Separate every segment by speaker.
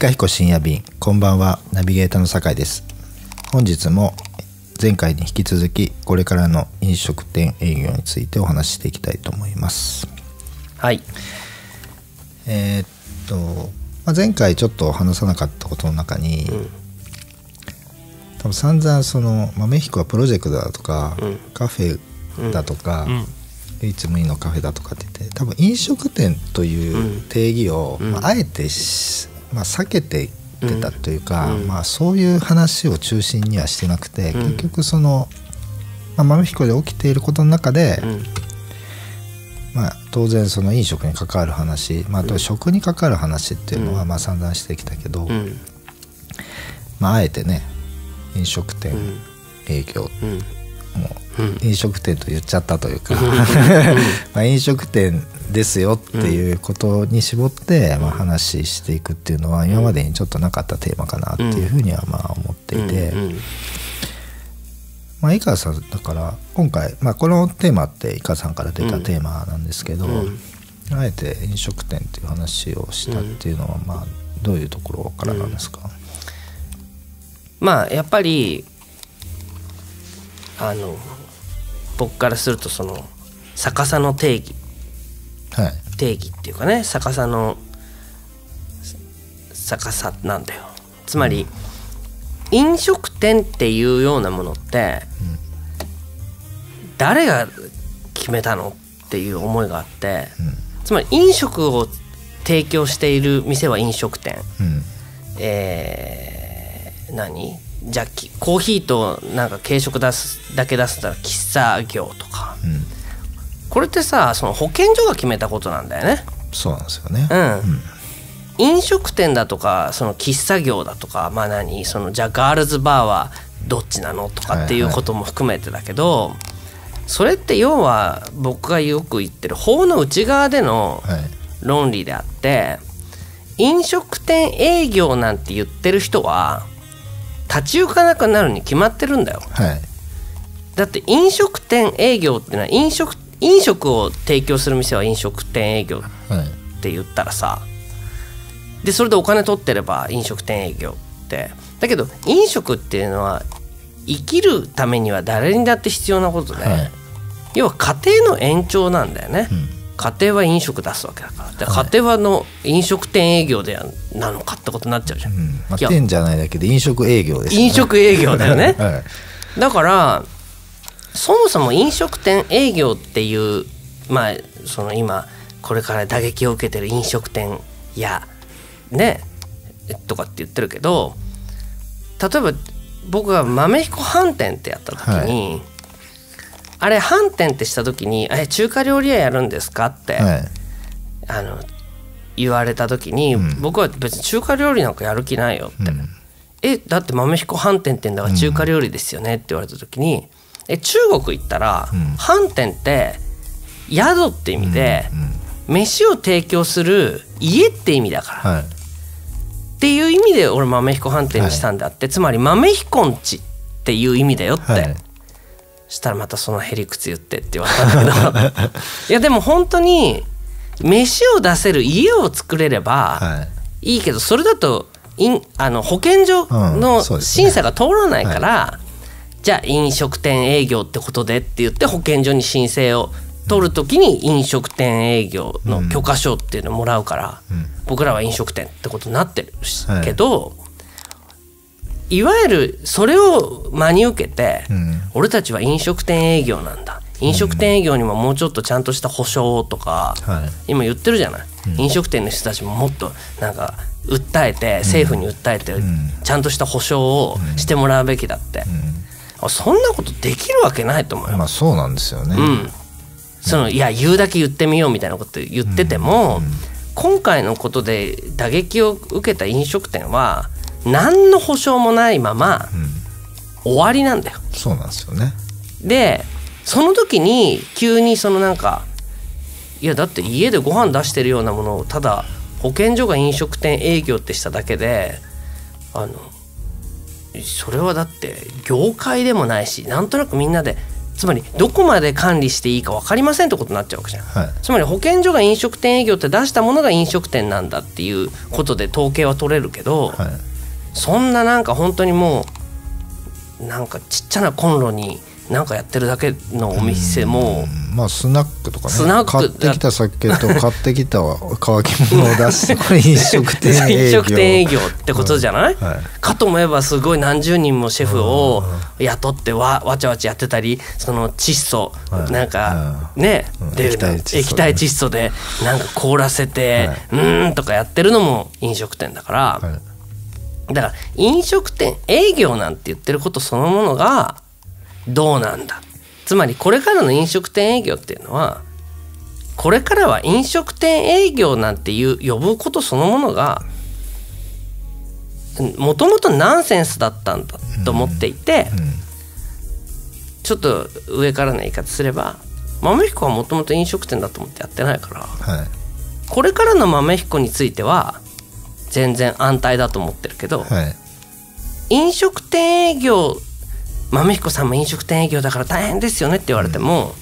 Speaker 1: カヒコ深夜便こんばんはナビゲーターの酒井です本日も前回に引き続きこれからの飲食店営業についてお話ししていきたいと思います
Speaker 2: はい
Speaker 1: えーっと、まあ、前回ちょっと話さなかったことの中に、
Speaker 2: うん
Speaker 1: 多分散々その、まあ、メヒコはプロジェクトだとか、
Speaker 2: うん
Speaker 1: カフェだとか、
Speaker 2: うん
Speaker 1: 唯一無二のカフェだとかって言って多分飲食店という定義を、
Speaker 2: うん
Speaker 1: まあ、あえてし、まあ、避けて出たというか、
Speaker 2: うん。
Speaker 1: まあ、そういう話を中心にはしてなくて、
Speaker 2: うん。
Speaker 1: 結局その、まあ、豆彦で起きていることの中で、
Speaker 2: うん。
Speaker 1: まあ、当然その飲食に関わる話、まあ、食に関わる話っていうのは
Speaker 2: うん。
Speaker 1: まあ散々してきたけど、
Speaker 2: うん。
Speaker 1: まあ、あえてね飲食店
Speaker 2: うん。
Speaker 1: 営業
Speaker 2: うん。
Speaker 1: も
Speaker 2: うん。
Speaker 1: 飲食店と言っちゃったというか まあ飲食店ですよっていうことに絞ってまあ話していくっていうのは今までにちょっとなかったテーマかなっていうふうにはまあ思っていて、
Speaker 2: うん。
Speaker 1: まあ、井川さんだから今回、まあ、このテーマって井川さんから出たテーマなんですけど、
Speaker 2: うん。
Speaker 1: あえて飲食店っていう話をしたっていうのはまあどういうところからなんですか、
Speaker 2: まあやっぱりあの僕からするとその逆さの定義。
Speaker 1: はい
Speaker 2: 定義っていうかね逆さの逆さなんだよ。つまり、飲食店っていうようなものって、誰が決めたのっていう思いがあって、つまり飲食を提供している店は飲食店。
Speaker 1: うん。
Speaker 2: えー何？じゃあきコーヒーとなんか軽食出すだけ出すたら喫茶業とか。
Speaker 1: うん
Speaker 2: これってさその保健所が決めたことなんだよね。
Speaker 1: そうなんですよね、
Speaker 2: うん、飲食店だとかその喫茶業だとかまあ何そのじゃあガールズバーはどっちなのとかっていうことも含めてだけど、それって要は僕がよく言ってる法の内側での
Speaker 1: はい。
Speaker 2: 論理であって飲食店営業なんて言ってる人は立ち行かなくなるに決まってるんだよ。
Speaker 1: はい。
Speaker 2: だって飲食店営業っていうのは飲食飲食を提供する店は飲食店営業
Speaker 1: はい
Speaker 2: って言ったらさでそれでお金取ってれば飲食店営業って。だけど飲食っていうのは生きるためには誰にだって必要なことで、
Speaker 1: はい。
Speaker 2: 要は家庭の延長なんだよね、家庭は飲食出すわけだから。で家庭はの飲食店営業でやなのかってことになっちゃうじゃん、
Speaker 1: うん。まあ、店じゃないだけで飲食営業ですよね。
Speaker 2: 飲食営業だよね。
Speaker 1: はい。
Speaker 2: だからそもそも飲食店営業っていうまあその今これから打撃を受けてる飲食店やねとかって言ってるけど例えば僕が豆彦飯店ってやった時に、あれ飯店ってした時に「え中華料理屋やるんですか?」って、
Speaker 1: はい
Speaker 2: あの言われた時に、
Speaker 1: うん
Speaker 2: 僕は別に中華料理なんかやる気ないよって。
Speaker 1: うん
Speaker 2: えだって豆彦飯店ってんだから中華料理ですよねって言われた時に、え中国行ったら、
Speaker 1: ん。
Speaker 2: 飯店って宿って意味で、飯を提供する家って意味だから、
Speaker 1: はい。
Speaker 2: っていう意味で俺豆彦飯店にしたんであって、つまり豆彦んちっていう意味だよって、
Speaker 1: はい。
Speaker 2: したらまたそのへりくつ言ってって言われたんだけど。いやでも本当に飯を出せる家を作れれば、
Speaker 1: はい。
Speaker 2: いいけどそれだといんあの保健所
Speaker 1: うん
Speaker 2: の審査が通らないから、じゃあ飲食店営業ってことでって言って保健所に申請を取るときに飲食店営業の許可証っていうのをもらうから、僕らは飲食店ってことになってるし、
Speaker 1: はい。
Speaker 2: けどいわゆるそれを真に受けて、
Speaker 1: うん。
Speaker 2: 俺たちは飲食店営業なんだ。飲食店営業にももうちょっとちゃんとした保証とか、
Speaker 1: はい。
Speaker 2: 今言ってるじゃない、飲食店の人たちももっとなんか訴えて政府に訴えて、ちゃんとした保証をしてもらうべきだって、あそんなことできるわけないと思うよ、
Speaker 1: まあそうなんですよね、
Speaker 2: うん、そのいや言うだけ言ってみようみたいなこと言ってても、今回のことで打撃を受けた飲食店は何の保証もないまま終わりなんだよ。
Speaker 1: そうなんですよね。
Speaker 2: でその時に急にそのなんかいやだって家でご飯出してるようなものをただ保健所が飲食店営業ってしただけであのそれはだって業界でもないしなんとなくみんなでつまりどこまで管理していいか分かりませんってことになっちゃうわけじゃん、
Speaker 1: はい。
Speaker 2: つまり保健所が飲食店営業って出したものが飲食店なんだっていうことで統計は取れるけど、
Speaker 1: はい。
Speaker 2: そんななんか本当にもうなんかちっちゃなコンロになんかやってるだけのお店も
Speaker 1: うん。まあスナックとかね。
Speaker 2: スナック
Speaker 1: 買ってきた酒と買ってきた乾き物を出して これ飲食店営業。
Speaker 2: 飲食店営業ってことじゃない、
Speaker 1: はい。
Speaker 2: かと思えばすごい何十人もシェフを雇ってわわちゃわちゃやってたりその窒素
Speaker 1: はい。
Speaker 2: なんかね
Speaker 1: うん。液体窒素
Speaker 2: でなんか凍らせて
Speaker 1: はい。う
Speaker 2: ーんとかやってるのも飲食店だから。
Speaker 1: はい。
Speaker 2: だから飲食店営業なんて言ってることそのものがどうなんだ。つまりこれからの飲食店営業っていうのはこれからは飲食店営業なんていう呼ぶことそのものがもともとナンセンスだったんだと思っていて、ちょっと上からの言い方すれば豆彦はもともと飲食店だと思ってやってないから
Speaker 1: はい。
Speaker 2: これからの豆彦については全然安泰だと思ってるけど、
Speaker 1: はい。
Speaker 2: 飲食店営業豆彦さんも飲食店営業だから大変ですよねって言われても、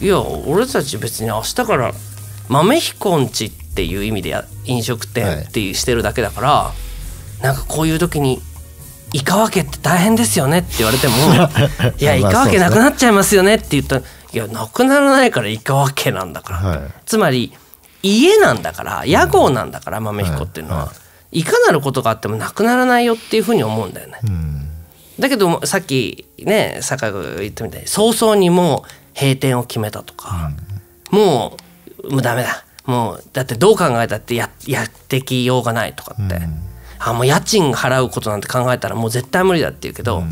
Speaker 2: いや俺たち別に明日から豆彦んちっていう意味でや飲食店っていうしてるだけだから、なんかこういう時に「イカ分けって大変ですよね」って言われても「いやイ
Speaker 1: まあ
Speaker 2: カ分けなくなっちゃいますよね」って言ったら「いやなくならないからイカ分けなんだから」
Speaker 1: はい。
Speaker 2: つまり家なんだから屋号なんだから豆彦っていうのは、い。かなることがあってもなくならないよっていうふうに思うんだよね。
Speaker 1: うん
Speaker 2: だけどさっきね酒井が言ったみたいに早々にもう閉店を決めたとか、もうもうダメだ。もうだってどう考えたってややってきようがないとかって、あもう家賃払うことなんて考えたらもう絶対無理だって言うけど、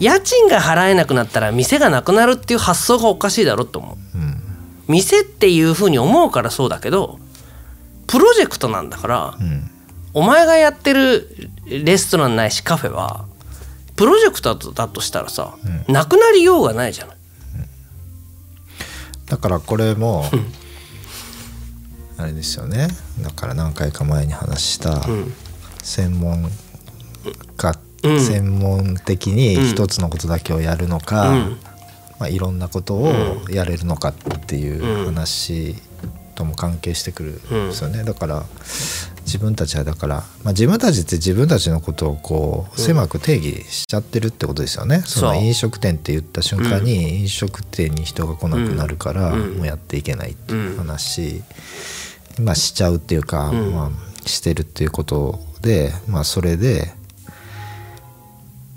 Speaker 2: 家賃が払えなくなったら店がなくなるっていう発想がおかしいだろうと思う。
Speaker 1: うん。
Speaker 2: 店っていうふうに思うからそうだけどプロジェクトなんだから、
Speaker 1: うん。
Speaker 2: お前がやってるレストランないしカフェはプロジェクトだとだとしたらさ、なくなりようがないじゃない。
Speaker 1: だからこれもあれですよね。だから何回か前に話した専門家、
Speaker 2: うん。
Speaker 1: 専門的に一つのことだけをやるのか、
Speaker 2: うん。
Speaker 1: まあ、いろんなことをやれるのかっていう話とも関係してくるんですよね、だから自分たちはだから、まあ、自分たちって自分たちのことをこう狭く定義しちゃってるってことですよね、その
Speaker 2: そう
Speaker 1: 飲食店って言った瞬間に飲食店に人が来なくなるから
Speaker 2: うん。
Speaker 1: もうやっていけないっていう話、まあ、しちゃうっていうか、
Speaker 2: ん。
Speaker 1: まあ、してるっていうことで、まあ、それで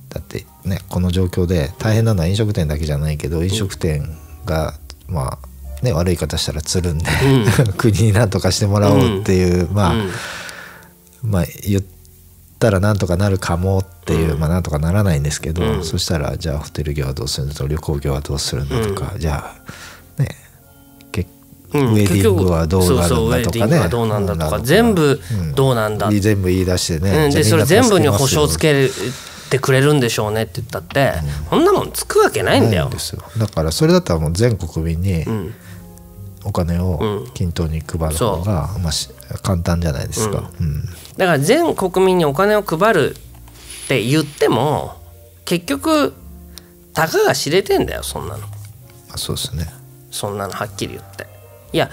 Speaker 1: だってねこの状況で大変なのは飲食店だけじゃないけど飲食店がまあね悪い方したらつるんで、国になんとかしてもらおうっていう、まあ、
Speaker 2: うん。
Speaker 1: まあ言ったらなんとかなるかもっていう、まあなんとかならないんですけど、
Speaker 2: うん。
Speaker 1: そしたらじゃあホテル業はどうするんだとか旅行業はどうするんだとか、じゃあねウェディングはどうなるんだとかね。
Speaker 2: そうそうウェディングはどうなんだとか
Speaker 1: うん。
Speaker 2: 全部どうなんだ、
Speaker 1: 全部言い出してね、
Speaker 2: でそれ全部に保証つけてくれるんでしょうねって言ったって、そんなもんつくわけないんだよ。
Speaker 1: だからそれだったらもう全国民に
Speaker 2: ん
Speaker 1: お金を
Speaker 2: うん。
Speaker 1: 均等に配る方が、まあ、し簡単じゃないですか、うん。
Speaker 2: だから全国民にお金を配るって言っても結局たかが知れてんだよそんなの。
Speaker 1: まあ、そうですね。
Speaker 2: そんなのはっきり言って。いや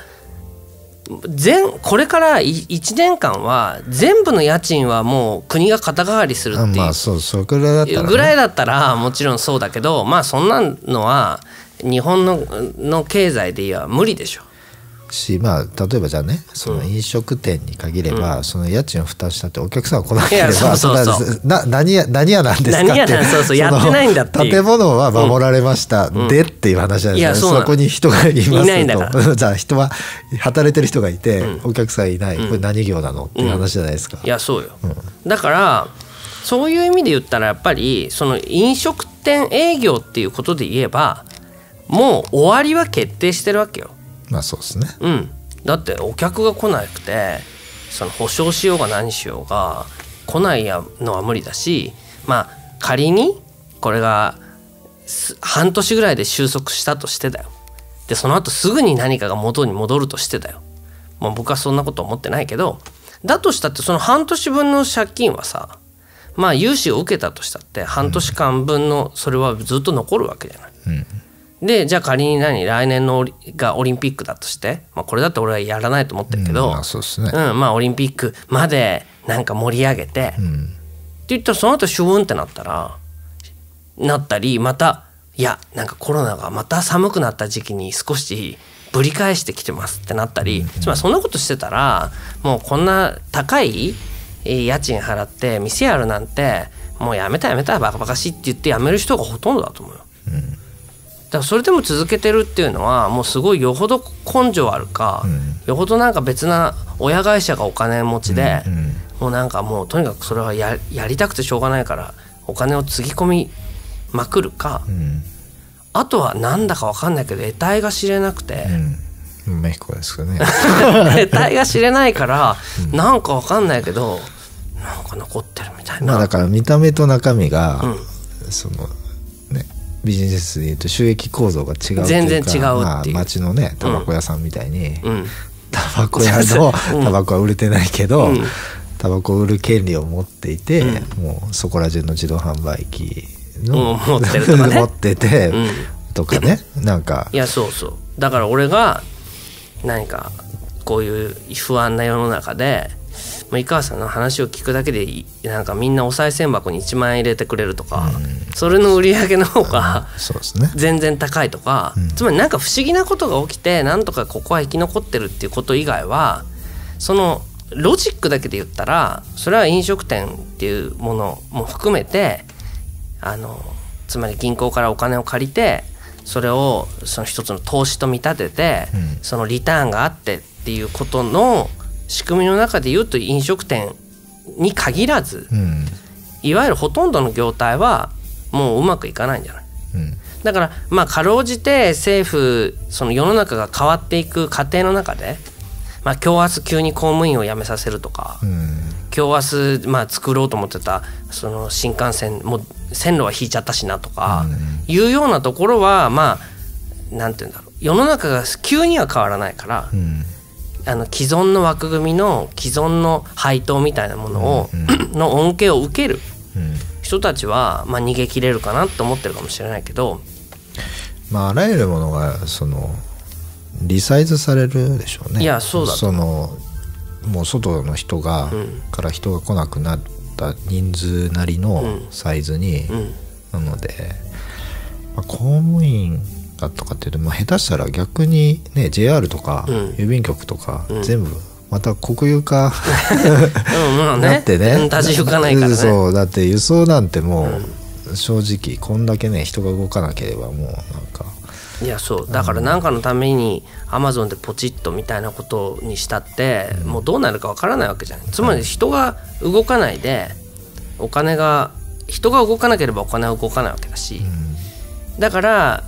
Speaker 2: 全これから1年間は全部の家賃はもう国が肩代わりするっていう
Speaker 1: あまあそうそれぐらいだったら、ね、
Speaker 2: ぐらいだったらもちろんそうだけどまあそんなのは日本のの経済で言えば無理でしょ。
Speaker 1: しまあ例えばじゃあねその飲食店に限れば、その家賃を負担したってお客さんが来なければ
Speaker 2: いやそうそうそう。
Speaker 1: そんなな何屋何屋なんですかって。
Speaker 2: 何屋なんそうそうやってないんだって
Speaker 1: 建物は守られました、でっていう話じゃないですか、
Speaker 2: うなの。
Speaker 1: そこに人がいますと じゃあ人は働いてる人がいて、お客さんいない、これ何業なのっていう話じゃないですか、
Speaker 2: いやそうよ、だからそういう意味で言ったらやっぱりその飲食店営業っていうことで言えばもう終わりは決定してるわけよ。
Speaker 1: まあそうですね。
Speaker 2: うん、だってお客が来なくてその保証しようが何しようが来ないのは無理だしまあ仮にこれがす半年ぐらいで収束したとしてだよ。でその後すぐに何かが元に戻るとしてだよ、まあ、僕はそんなこと思ってないけどだとしたってその半年分の借金はさまあ融資を受けたとしたって半年間分のそれはずっと残るわけじゃない。
Speaker 1: うん
Speaker 2: でじゃあ仮に何来年のオリがオリンピックだとして、まあ、これだって俺はやらないと思ってるけど、
Speaker 1: まあそうですね。
Speaker 2: うんまあオリンピックまでなんか盛り上げて、って言ったらその後シューンってなったらなったりまたいやなんかコロナがまた寒くなった時期に少しぶり返してきてますってなったり、つまりそんなことしてたらもうこんな高いえー家賃払って店やるなんてもうやめたやめたバカバカしいって言ってやめる人がほとんどだと思うよ。だからそれでも続けてるっていうのはもうすごいよほど根性あるか、よほどなんか別な親会社がお金持ちで、もうなんかもうとにかくそれはややりたくてしょうがないからお金をつぎ込みまくるか、あとはなんだか分かんないけど得体が知れなくて、
Speaker 1: うん。メヒコですかね。
Speaker 2: 得体が知れないから、なんか分かんないけどなんか残ってるみたいな。
Speaker 1: まあだから見た目と中身が、
Speaker 2: うん。
Speaker 1: そのねビジネスでいうと収益構造が違う
Speaker 2: 全然違うっていう。
Speaker 1: まあ、町のねタバコ屋さんみたいに、
Speaker 2: うん。
Speaker 1: タバコ屋の タバコは売れてないけど、
Speaker 2: うん。
Speaker 1: タバコを売る権利を持っていて、もうそこら中の自動販売機の、
Speaker 2: うん持ってるとかね。
Speaker 1: 持ってて、
Speaker 2: うん。
Speaker 1: とかねなんか。
Speaker 2: いやそうそう。だから俺が何かこういう不安な世の中でもう井川さんの話を聞くだけでいなんかみんなお賽銭箱に1万円入れてくれるとか、それの売り上げの方が
Speaker 1: そうですね。
Speaker 2: 全然高いとか、つまりなんか不思議なことが起きてなんとかここは生き残ってるっていうこと以外はそのロジックだけで言ったらそれは飲食店っていうものも含めてあのつまり銀行からお金を借りてそれをその一つの投資と見立てて、そのリターンがあってっていうことの仕組みの中で言うと飲食店に限らず
Speaker 1: うん。
Speaker 2: いわゆるほとんどの業態はもううまくいかないんじゃない？
Speaker 1: うん。
Speaker 2: だからまあかろうじて政府その世の中が変わっていく過程の中で、まあ、今日明日急に公務員を辞めさせるとか、
Speaker 1: うん。
Speaker 2: 今日明日まあ作ろうと思ってたその新幹線もう線路は引いちゃったしなとか、いうようなところはまあなんて言うんだろう。世の中が急には変わらないから、
Speaker 1: うん
Speaker 2: あの既存の枠組みの既存の配当みたいなものを、の恩恵を受ける
Speaker 1: うん。
Speaker 2: 人たちは、まあ、逃げ切れるかなと思ってるかもしれないけど。
Speaker 1: まああらゆるものがそのリサイズされるでしょうね。
Speaker 2: いやそうだと。
Speaker 1: そのもう外の人が、
Speaker 2: ん。
Speaker 1: から人が来なくなった人数なりの
Speaker 2: うん。
Speaker 1: サイズに、
Speaker 2: うん。
Speaker 1: なので、まあ、公務員がとかっていうと、まあ、下手したら逆にね JR とか
Speaker 2: うん。
Speaker 1: 郵便局とか、全部また国有化
Speaker 2: うんまあね。
Speaker 1: なってね。
Speaker 2: うん立ち行かないからね。
Speaker 1: そうだって輸送なんてもう、正直こんだけね人が動かなければもうなんか。
Speaker 2: いやそう。だから何かのためにアマゾンでポチッとみたいなことにしたって、もうどうなるかわからないわけじゃないつまり人が動かないでお金が人が動かなければお金は動かないわけだし、だから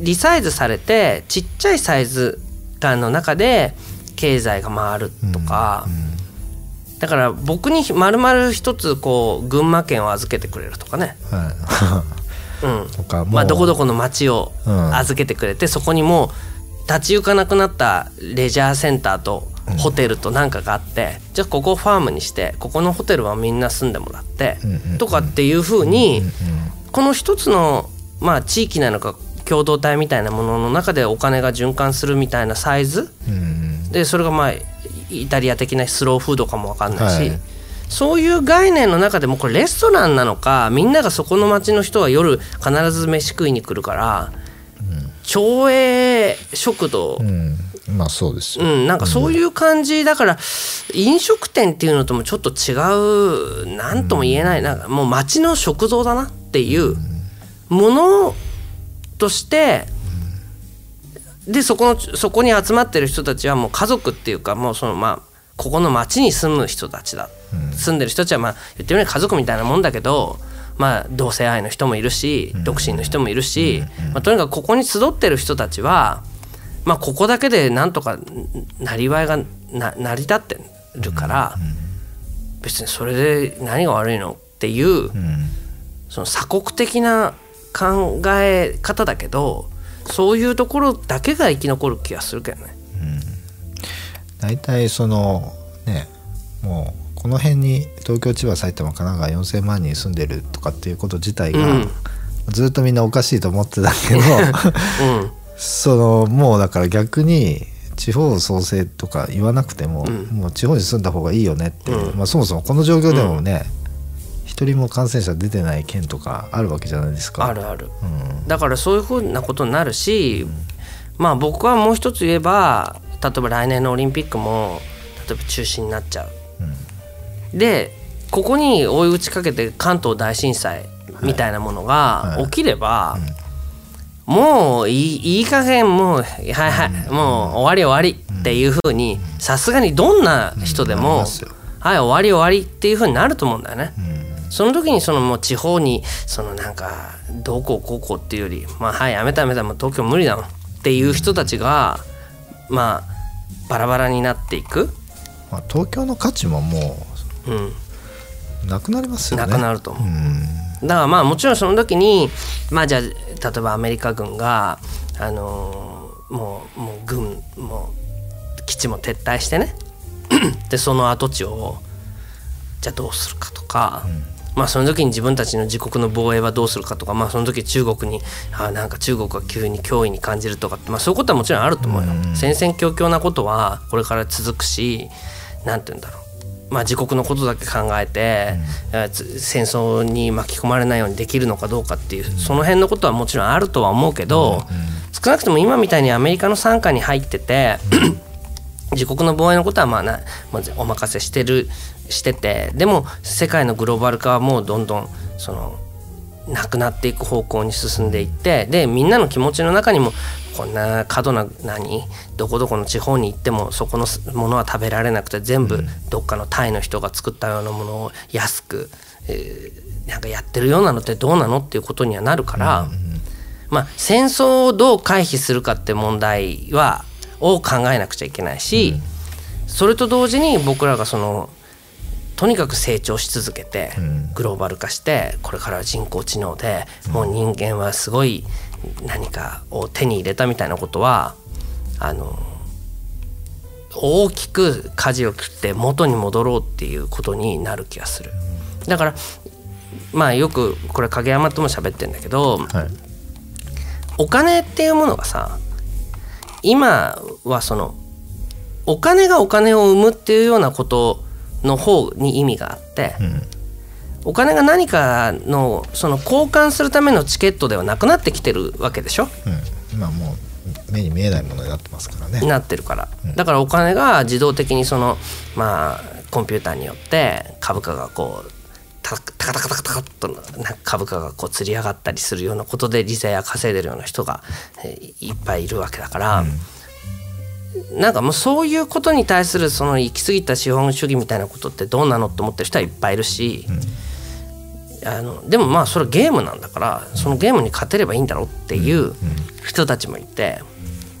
Speaker 2: リサイズされてちっちゃいサイズ感の中で経済が回るとか、だから僕に丸々一つこう群馬県を預けてくれるとかね、
Speaker 1: はい。
Speaker 2: うん、
Speaker 1: とか
Speaker 2: まあ、どこどこの町を
Speaker 1: うん。
Speaker 2: 預けてくれて、そこにもう立ち行かなくなったレジャーセンターとホテルとなんかがあって、じゃあここをファームにしてここのホテルはみんな住んでもらって、
Speaker 1: うんうん
Speaker 2: とかっていうふうに、この一つの、まあ、地域なのか共同体みたいなものの中でお金が循環するみたいなサイズ？
Speaker 1: うん。
Speaker 2: でそれがまあイタリア的なスローフードかも分かんないし、
Speaker 1: はい。
Speaker 2: そういう概念の中でもこれレストランなのかみんながそこの町の人は夜必ず飯食いに来るから、町営食堂、
Speaker 1: うん。まあそうですよ、
Speaker 2: うん、なんかそういう感じだから飲食店っていうのともちょっと違う何とも言えないなんかもう町の食堂だなっていうものとしてでそこのそこに集まってる人たちはもう家族っていうかもうそのまあここの町に住む人たちだ、住んでる人たちはまあ言ってみれば家族みたいなもんだけどまあ同性愛の人もいるし独身の人もいるし、まあ、とにかくここに集ってる人たちはまあここだけでなんとかなりわいがな成り立ってるから、別にそれで何が悪いのっていう、
Speaker 1: うん。
Speaker 2: その鎖国的な考え方だけどそういうところだけが生き残る気がするけどね。
Speaker 1: 大体そのねもうこの辺に東京千葉埼玉神奈川4,000万人住んでるとかっていうこと自体が、
Speaker 2: うん。
Speaker 1: ずっとみんなおかしいと思ってたけど
Speaker 2: うん。
Speaker 1: そのもうだから逆に地方創生とか言わなくても、
Speaker 2: うん。
Speaker 1: もう地方に住んだ方がいいよねっていう、
Speaker 2: うん。
Speaker 1: まあ、そもそもこの状況でもね一、人も感染者出てない県とかあるわけじゃないですか。
Speaker 2: あるある。
Speaker 1: うん。
Speaker 2: だからそういうふうなことになるし、まあ僕はもう一つ言えば例えば来年のオリンピックも例えば中止になっちゃう。でここに追い打ちかけて関東大震災みたいなものが起きれば、もういいいい加減もうはいはい、もう終わり終わりっていうふうにさすがにどんな人でも、はい終わり終わりっていうふうになると思うんだよね。
Speaker 1: うん
Speaker 2: その時にそのもう地方にそのなんかどうこうこうこうっていうよりまあはいやめたやめたもう東京無理だもんっていう人たちがまあバラバラになっていく、
Speaker 1: まあ、東京の価値もも
Speaker 2: うん、
Speaker 1: うなくなりますよね。
Speaker 2: なくなると思う。
Speaker 1: うん。
Speaker 2: だからまあもちろんその時にまあじゃあ例えばアメリカ軍があのーもうもう軍もう基地も撤退してね。でその跡地をじゃあどうするかとか、まあその時に自分たちの自国の防衛はどうするかとかまあその時中国にあなんか中国が急に脅威に感じるとかってまあそういうことはもちろんあると思うよ。戦々恐々なことはこれから続くしなんて言うんだろう。まあ、自国のことだけ考えて、えーつ戦争に巻き込まれないようにできるのかどうかっていうその辺のことはもちろんあるとは思うけど、少なくとも今みたいにアメリカの傘下に入ってて自国の防衛のことはまあな、まあ、お任せしてるしててでも世界のグローバル化はもうどんどんそのなくなっていく方向に進んでいってでみんなの気持ちの中にもこんな過度な何どこどこの地方に行ってもそこのものは食べられなくて全部どっかのタイの人が作ったようなものを安く、えーなんかやってるようなのってどうなのっていうことにはなるから、まあ、戦争をどう回避するかって問題はを考えなくちゃいけないし、それと同時に僕らがそのとにかく成長し続けて
Speaker 1: ん。
Speaker 2: グローバル化してこれからは人工知能でもう人間はすごい何かを手に入れたみたいなことはあの大きく舵を切って元に戻ろうっていうことになる気がする。だからまあよくこれ影山とも喋ってんだけど
Speaker 1: はい。
Speaker 2: お金っていうものがさ今はそのお金がお金を生むっていうようなことの方に意味があって、
Speaker 1: うん。
Speaker 2: お金が何かのその交換するためのチケットではなくなってきてるわけでしょ？
Speaker 1: うん、今もう目に見えないものになってますからね。
Speaker 2: なってるから。だからお金が自動的にそのまあコンピューターによって株価がこうタカタカタカタカとなんか株価がこうつり上がったりするようなことで利ザヤ稼いでるような人がえーいっぱいいるわけだから、なんかもうそういうことに対するその行き過ぎた資本主義みたいなことってどうなのって思ってる人はいっぱいいるし、あのでもまあそれゲームなんだからそのゲームに勝てればいいんだろうっていう人たちもいて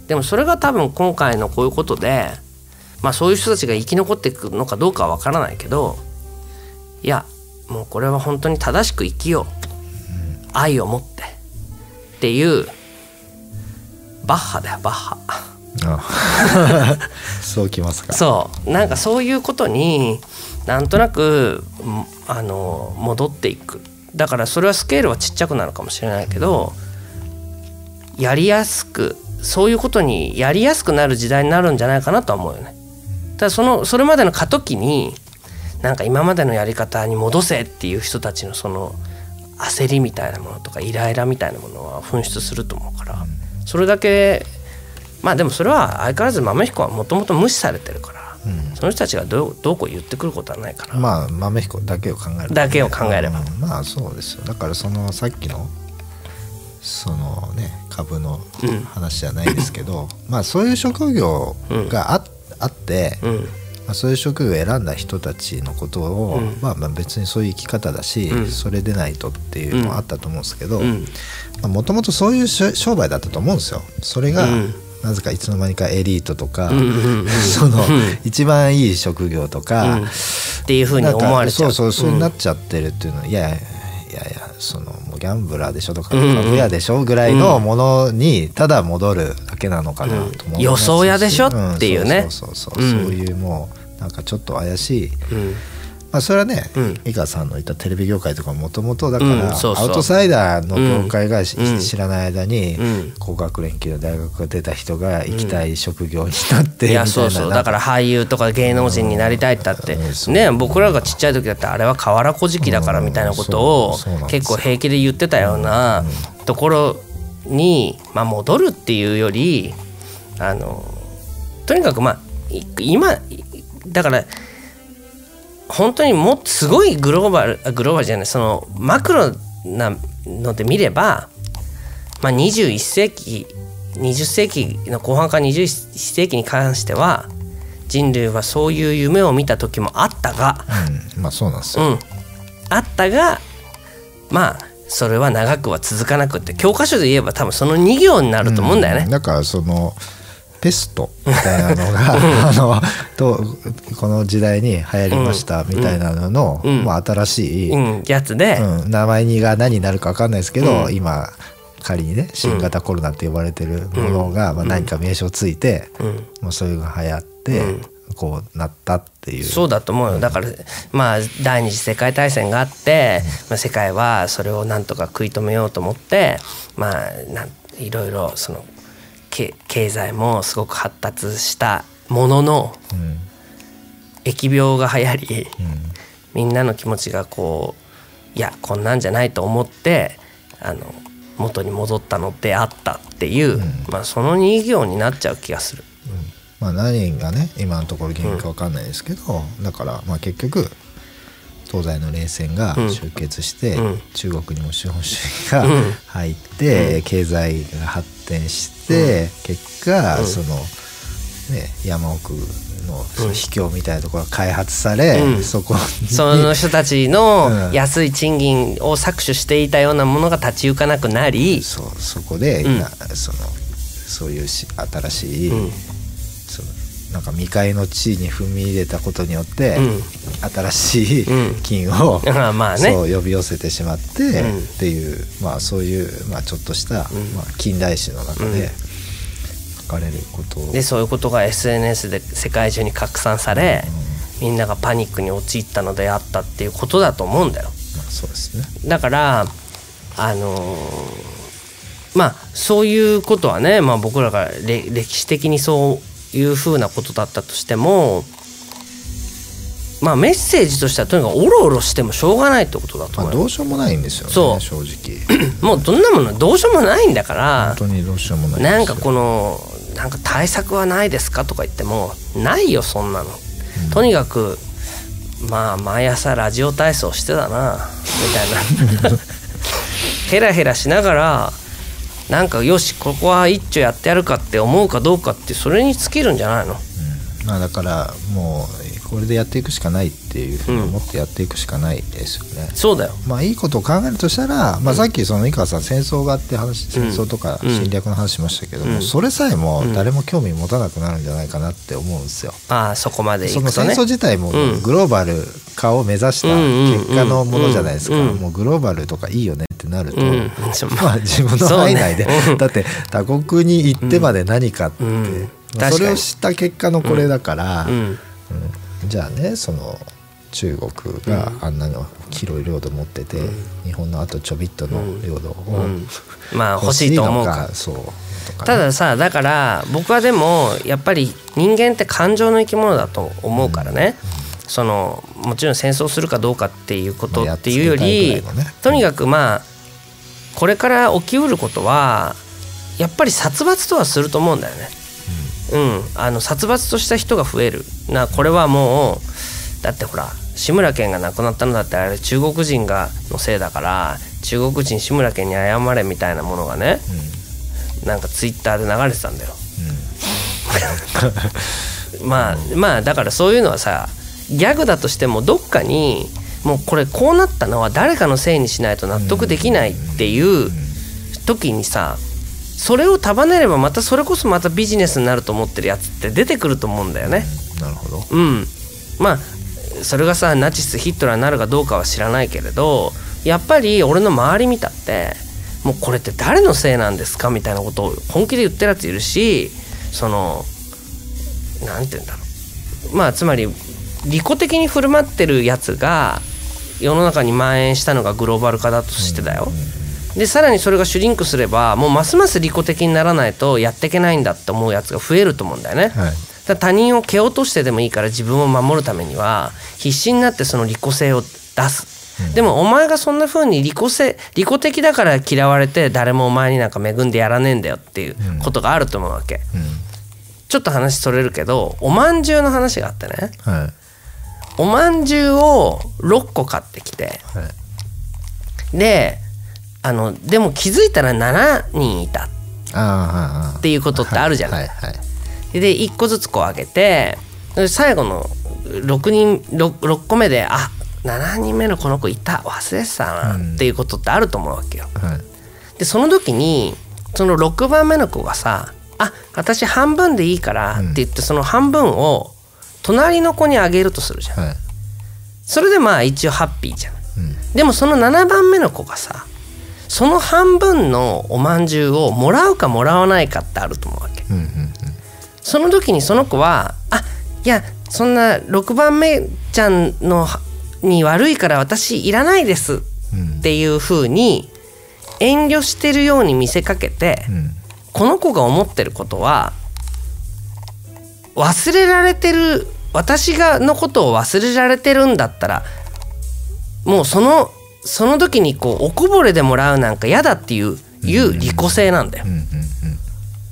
Speaker 2: でもそれが多分今回のこういうことでまあそういう人たちが生き残っていくのかどうかは分からないけどいやもうこれは本当に正しく生きよう愛を持ってっていうバッハだよバッハ。
Speaker 1: あ そうきますか。
Speaker 2: そうなんかそういうことになんとなくんあの戻っていくだからそれはスケールはちっちゃくなるかもしれないけどやりやすくそういうことにやりやすくなる時代になるんじゃないかなとは思うよね。ただそのそれまでの過渡期になんか今までのやり方に戻せっていう人たちのその焦りみたいなものとかイライラみたいなものは噴出すると思うからそれだけまあでもそれは相変わらず豆彦はもともと無視されてるから、その人たちがどうどうこう言ってくることはないから、
Speaker 1: まあ豆彦だけを考えれば、
Speaker 2: だけを考えれば。
Speaker 1: うん。まあそうですよ。だからそのさっきのそのね株の話じゃないですけど、まあそういう職業があ,、あって、
Speaker 2: うん
Speaker 1: まあ、そういう職業を選んだ人たちのことを、まあ、まあ別にそういう生き方だし、
Speaker 2: うん。
Speaker 1: それでないとっていうのもあったと思うんですけど
Speaker 2: うん。
Speaker 1: もともとそういうし商売だったと思うんですよ。それが、
Speaker 2: うん。
Speaker 1: なぜかいつの間にかエリートとか、
Speaker 2: うんうんうん
Speaker 1: その、一番いい職業とか、
Speaker 2: うん。っていうふうに思われちゃう。
Speaker 1: そうそうそう
Speaker 2: うん。
Speaker 1: なっちゃってるっていうのは、いやいやいやそのギャンブラーでしょとか株屋でしょぐらいのものにただ戻るだけなのかなと思
Speaker 2: うん。予想屋でしょっていうね。
Speaker 1: んそうそうそうそう、
Speaker 2: うん。
Speaker 1: そういうもうなんかちょっと怪しい、
Speaker 2: うん
Speaker 1: ままあ、それはね、
Speaker 2: うん。
Speaker 1: 井川さんの言ったテレビ業界とかもともとだから、アウトサイダーの業界が知らない間に、
Speaker 2: うん。
Speaker 1: 高学連休の大学が出た人が行きたい職業になって、い
Speaker 2: やそうそう。だから俳優とか芸能人になりたいって。だってね僕らがちっちゃい時だってあれは河原小敷だからみたいなことを結構平気で言ってたようなところにまあ戻るっていうよりあのとにかくまあい今だから本当にもっとすごいグローバルあグローバルじゃないそのマクロなので見れば、まあ、21世紀20世紀の後半から21世紀に関しては人類はそういう夢を見た時もあったが、
Speaker 1: うんまあそうなんですよ、
Speaker 2: うん、あったがまあそれは長くは続かなくって教科書で言えば多分その2行になると思うんだよね。
Speaker 1: だからそのペストみたいなのがあのとこの時代に流行りましたみたいなのの、
Speaker 2: うん。
Speaker 1: まあ、新しい、
Speaker 2: うん、やつで、
Speaker 1: うん。名前にが何になるか分かんないですけど、今仮にね新型コロナって呼ばれてるものが、まあ、何か名称ついて、
Speaker 2: うん。
Speaker 1: もうそういうのが流行って、こうなったっていう。
Speaker 2: そうだと思うよ。だからまあ第二次世界大戦があって、まあ、世界はそれをなんとか食い止めようと思ってまあなんいろいろそのけ経済もすごく発達したものの
Speaker 1: うん。
Speaker 2: 疫病が流行り
Speaker 1: うん。
Speaker 2: みんなの気持ちがこういやこんなんじゃないと思ってあの元に戻ったのであったっていう、まあ、その2行になっちゃう気がする。
Speaker 1: まあ、何がね今のところ原因か分かんないですけど、だからまあ結局東西の冷戦が
Speaker 2: うん。
Speaker 1: 終結して、
Speaker 2: うん。
Speaker 1: 中国にも資本主義が
Speaker 2: うん。
Speaker 1: 入って、経済が発展して、結果、
Speaker 2: うん。
Speaker 1: その、ね、山奥の秘境みたいなところが開発され、
Speaker 2: うん。
Speaker 1: そこに
Speaker 2: その人たちの
Speaker 1: うん。
Speaker 2: 安い賃金を搾取していたようなものが立ち行かなくなり、
Speaker 1: そうそこで、
Speaker 2: うん。
Speaker 1: なそのそういうし新しい、なんか未開の地に踏み入れたことによって、
Speaker 2: うん。
Speaker 1: 新しい
Speaker 2: うん。
Speaker 1: 金を、
Speaker 2: あまあね。
Speaker 1: そう呼び寄せてしまって、
Speaker 2: うん。
Speaker 1: っていう、まあ、そういう、まあ、ちょっとした、まあ、近代史の中で書かれること。を、
Speaker 2: でそういうことが SNS で世界中に拡散され、みんながパニックに陥ったのであったっていうことだと思うんだよ。
Speaker 1: まあ、そうですね。
Speaker 2: だからあのーまあそういうことはね、まあ、僕らがれ歴史的にそういうふうなことだったとしてもまあメッセージとしてはとにかくおろおろしてもしょうがないってことだと
Speaker 1: まあ、
Speaker 2: 思う。よ、
Speaker 1: どうしようもないんですよね
Speaker 2: そう。
Speaker 1: 正直。
Speaker 2: もうどんなものどうしようもないんだから
Speaker 1: 本当にどうしようもない
Speaker 2: なんかこのなんか対策はないですかとか言ってもないよそんなの、とにかくまあ毎朝ラジオ体操してたなみたいな。ヘラヘラしながらなんかよしここは一丁やってやるかって思うかどうかってそれに尽きるんじゃないの？
Speaker 1: うん。まあ、だからもうこれでやっていくしかないっていうふうに思ってやっていくしかないですよね。
Speaker 2: そうだよ。
Speaker 1: まあいいことを考えるとしたら、まあ、さっきその井川さん戦争があって話戦争とか
Speaker 2: うん。
Speaker 1: 侵略の話しましたけども、
Speaker 2: うん。
Speaker 1: それさえも誰も興味持たなくなるんじゃないかなって思うんですよ。
Speaker 2: ああそこまで
Speaker 1: その戦争自体も
Speaker 2: うん。
Speaker 1: グローバル化を目指した結果のものじゃないですか、
Speaker 2: うんうん。
Speaker 1: もうグローバルとかいいよねってなると、
Speaker 2: うん。
Speaker 1: まあ。自分の範囲内で、
Speaker 2: ね。うん。
Speaker 1: だって他国に行ってまで何かって、
Speaker 2: うん。
Speaker 1: まあそれを知った結果のこれだから、じゃあねその中国があんなの広い領土持ってて、日本のあとちょびっとの領土を、
Speaker 2: うん。まあ欲しいと思うか。
Speaker 1: そう
Speaker 2: たださだから僕はでもやっぱり人間って感情の生き物だと思うからね、そのもちろん戦争するかどうかっていうこと
Speaker 1: まあ
Speaker 2: っていうより、とにかくまあこれから起きうることはやっぱり殺伐とはすると思うんだよね。うん、あの殺伐とした人が増える。なこれはもうだってほら志村けんが亡くなったのだってあれ中国人がのせいだから中国人志村けんに謝れみたいなものがねなんかツイッターで流れてたんだよ。まあまあだからそういうのはさギャグだとしてもどっかにもうこれこうなったのは誰かのせいにしないと納得できないっていう時にさそれを束ねればまたそれこそまたビジネスになると思ってるやつって出てくると思うんだよね。
Speaker 1: うんなるほど。
Speaker 2: うん、まあそれがさナチスヒットラーになるかどうかは知らないけれどやっぱり俺の周り見たってもうこれって誰のせいなんですかみたいなことを本気で言ってるやついるしそのなんて言うんだろう。まあつまり利己的に振る舞ってるやつが世の中に蔓延したのがグローバル化だとしてだよ。でさらにそれがシュリンクすればもうますます利己的にならないとやっていけないんだって思うやつが増えると思うんだよね。
Speaker 1: はい。
Speaker 2: 他人を蹴落としてでもいいから自分を守るためには必死になってその利己性を出す、でもお前がそんな風に利己性利己的だから嫌われて誰もお前になんか恵んでやらねえんだよっていうことがあると思うわけ、ちょっと話それるけどおまんじゅうの話があってね。
Speaker 1: はい
Speaker 2: おまんじゅうを6個買ってきて。
Speaker 1: はい。
Speaker 2: であのでも気づいたら7人いた。っていうことってあるじゃない。
Speaker 1: はいはい
Speaker 2: で1個ずつこう上げてで最後の6人 6, 6個目であ7人目のこの子いた。忘れてたなっていうことってあると思うわけよ。
Speaker 1: はい。
Speaker 2: でその時にその6番目の子がさ「あ私半分でいいから」って言ってその半分を隣の子にあげるとするじゃん。
Speaker 1: はい
Speaker 2: それでまあ一応ハッピーじゃん。
Speaker 1: うん
Speaker 2: でもその7番目の子がさその半分のおまんじゅうをもらうかもらわないかってあると思うわけ。
Speaker 1: うんうん
Speaker 2: その時にその子は「あいやそんな6番目ちゃんのに悪いから私いらないです」
Speaker 1: うん
Speaker 2: っていう風に遠慮してるように見せかけて、
Speaker 1: うん
Speaker 2: この子が思ってることは忘れられてる私がのことを忘れられてるんだったらもうそのその時にこうおこぼれでもらうなんか嫌だっていういう利己性なんだよ。
Speaker 1: うんうん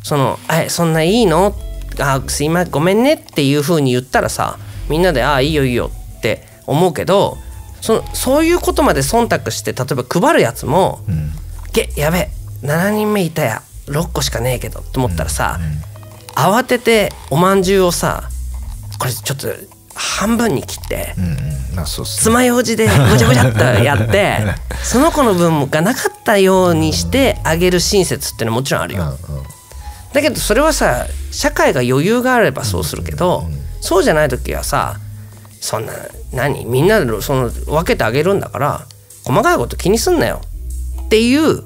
Speaker 2: その「えそんないいの？あすいませんごめんね」っていう風に言ったらさみんなで「ああいいよいいよ」って思うけどそのそういうことまで忖度して例えば配るやつも
Speaker 1: うん。うん「
Speaker 2: げやべ7人目いたや6個しかねえけど」って思ったらさ、慌てておまんじゅうをさこれちょっと半分に切って。
Speaker 1: うんうん。まあそう
Speaker 2: 爪楊枝でごちゃごちゃっとやって その子の分がなかったようにしてあげる親切っていうのはもちろんあるよ。
Speaker 1: うんうん。
Speaker 2: だけどそれはさ社会が余裕があればそうするけど、そうじゃない時はさそんな何？みんなでその分けてあげるんだから細かいこと気にすんなよ。っていう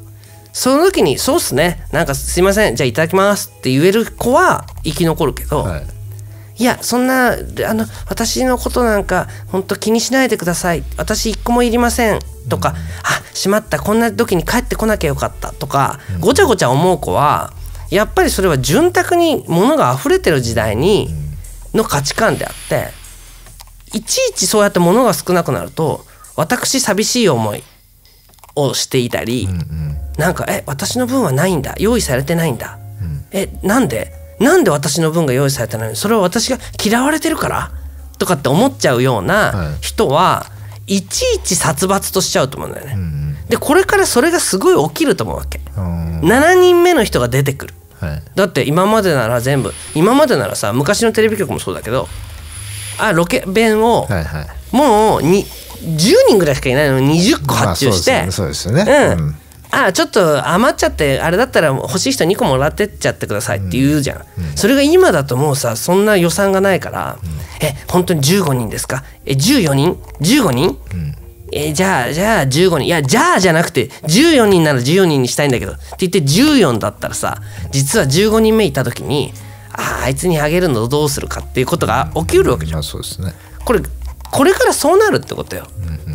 Speaker 2: その時に「そうっすね。なんかすいません。じゃあいただきます」って言える子は生き残るけど、
Speaker 1: はい
Speaker 2: いやそんなあの私のことなんか本当気にしないでください。私一個もいりません。とか、あしまった。こんな時に帰ってこなきゃよかった。とか、ごちゃごちゃ思う子はやっぱりそれは潤沢に物が溢れてる時代にの価値観であっていちいちそうやって物が少なくなると私寂しい思いをしていたり、
Speaker 1: うんうん。
Speaker 2: なんか「え私の分はないんだ。用意されてないんだ」えなんで？なんで私の分が用意されてないの？にそれは私が嫌われてるから？とかって思っちゃうよう
Speaker 1: は
Speaker 2: ない。人はいちいち殺伐としちゃうと思うんだよね。
Speaker 1: うん
Speaker 2: でこれからそれがすごい起きると思うわけ。
Speaker 1: うん
Speaker 2: 7人目の人が出てくる。
Speaker 1: はい。
Speaker 2: だって今までなら全部今までならさ昔のテレビ局もそうだけどあロケ弁を
Speaker 1: はいはい。
Speaker 2: もうに10人ぐらいしかいないのに20個発注して、
Speaker 1: まあそうですよね。そうですよね。
Speaker 2: うんあちょっと余っちゃってあれだったら欲しい人2個もらってっちゃってくださいって言うじゃん、それが今だともうさそんな予算がないから、え本当に15人ですか？え14人？15人、えじゃあじゃあ15人。いやじゃあじゃなくて14人なら14人にしたいんだけどって言って14だったらさ実は15人目いた時にああいつにあげるのどうするかっていうことが起きるわけじゃん。
Speaker 1: まあそうですね。
Speaker 2: これこれからそうなるってことよ。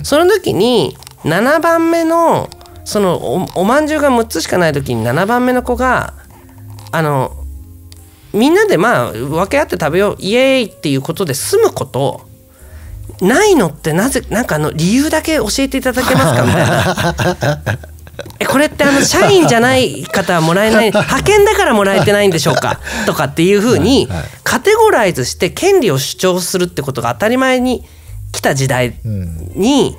Speaker 2: その時に7番目のそのおおまんじゅうが6つしかない時に7番目の子があのみんなでまあ分け合って食べようイエーイっていうことで済むことないのってなぜなんかあの理由だけ教えていただけますか？みたいな。えこれってあの社員じゃない方はもらえない派遣だからもらえてないんでしょうか？とかっていうふうにカテゴライズして権利を主張するってことが当たり前に来た時代に、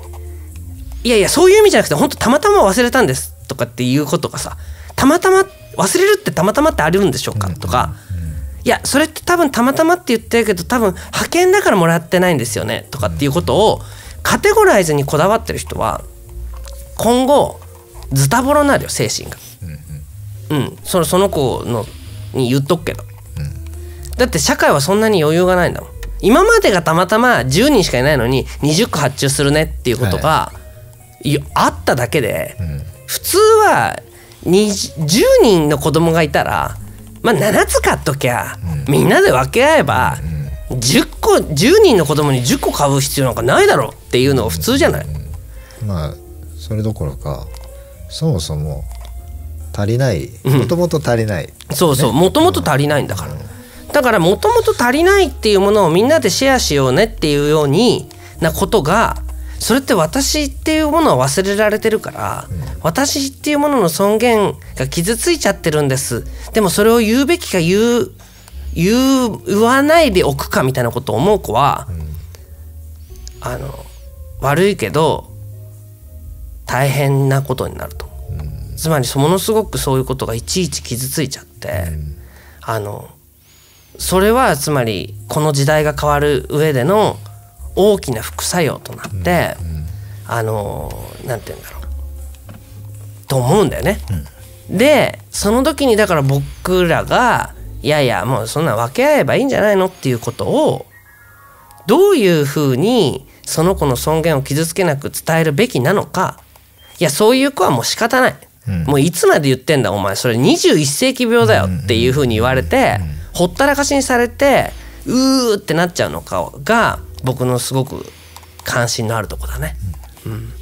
Speaker 2: いやいやそういう意味じゃなくて本当たまたま忘れたんですとかっていうことがさたまたま忘れるってたまたまってあるんでしょうかとか、いやそれって多分たまたまって言ってるけど多分派遣だからもらってないんですよねとかっていうことをカテゴライズにこだわってる人は今後ズタボロになるよ精神が。うん、そのその子のに言っとくけど、だって社会はそんなに余裕がないんだもん。今までがたまたま10人しかいないのに20個発注するねっていうことが、い。やあっただけで、普通は20 10人の子供がいたらまあ7つ買っときゃ、みんなで分け合えば、10個10人の子供に10個買う必要なんかないだろうっていうのが普通じゃない、
Speaker 1: まあそれどころかそもそも足りない。もともと足りない、
Speaker 2: そうそうもともと足りないんだから、だからもともと足りないっていうものをみんなでシェアしようねっていうようになことがそれって私っていうものは忘れられてるから、私っていうものの尊厳が傷ついちゃってるんです。でもそれを言うべきか言う言う言わないでおくかみたいなことを思う子は、あの悪いけど大変なことになるとつまりものすごくそういうことがいちいち傷ついちゃって、あのそれはつまりこの時代が変わる上での大きな副作用となって、あのなんて言うんだろう。と思うんだよね。でその時にだから僕らがいやいやもうそんな分け合えばいいんじゃないのっていうことをどういうふうにその子の尊厳を傷つけなく伝えるべきなのか。いやそういう子はもう仕方ない、もういつまで言ってんだお前。それ21世紀病だよっていうふうに言われて、ほったらかしにされてうーってなっちゃうのかが僕のすごく関心のあるとこだね。うん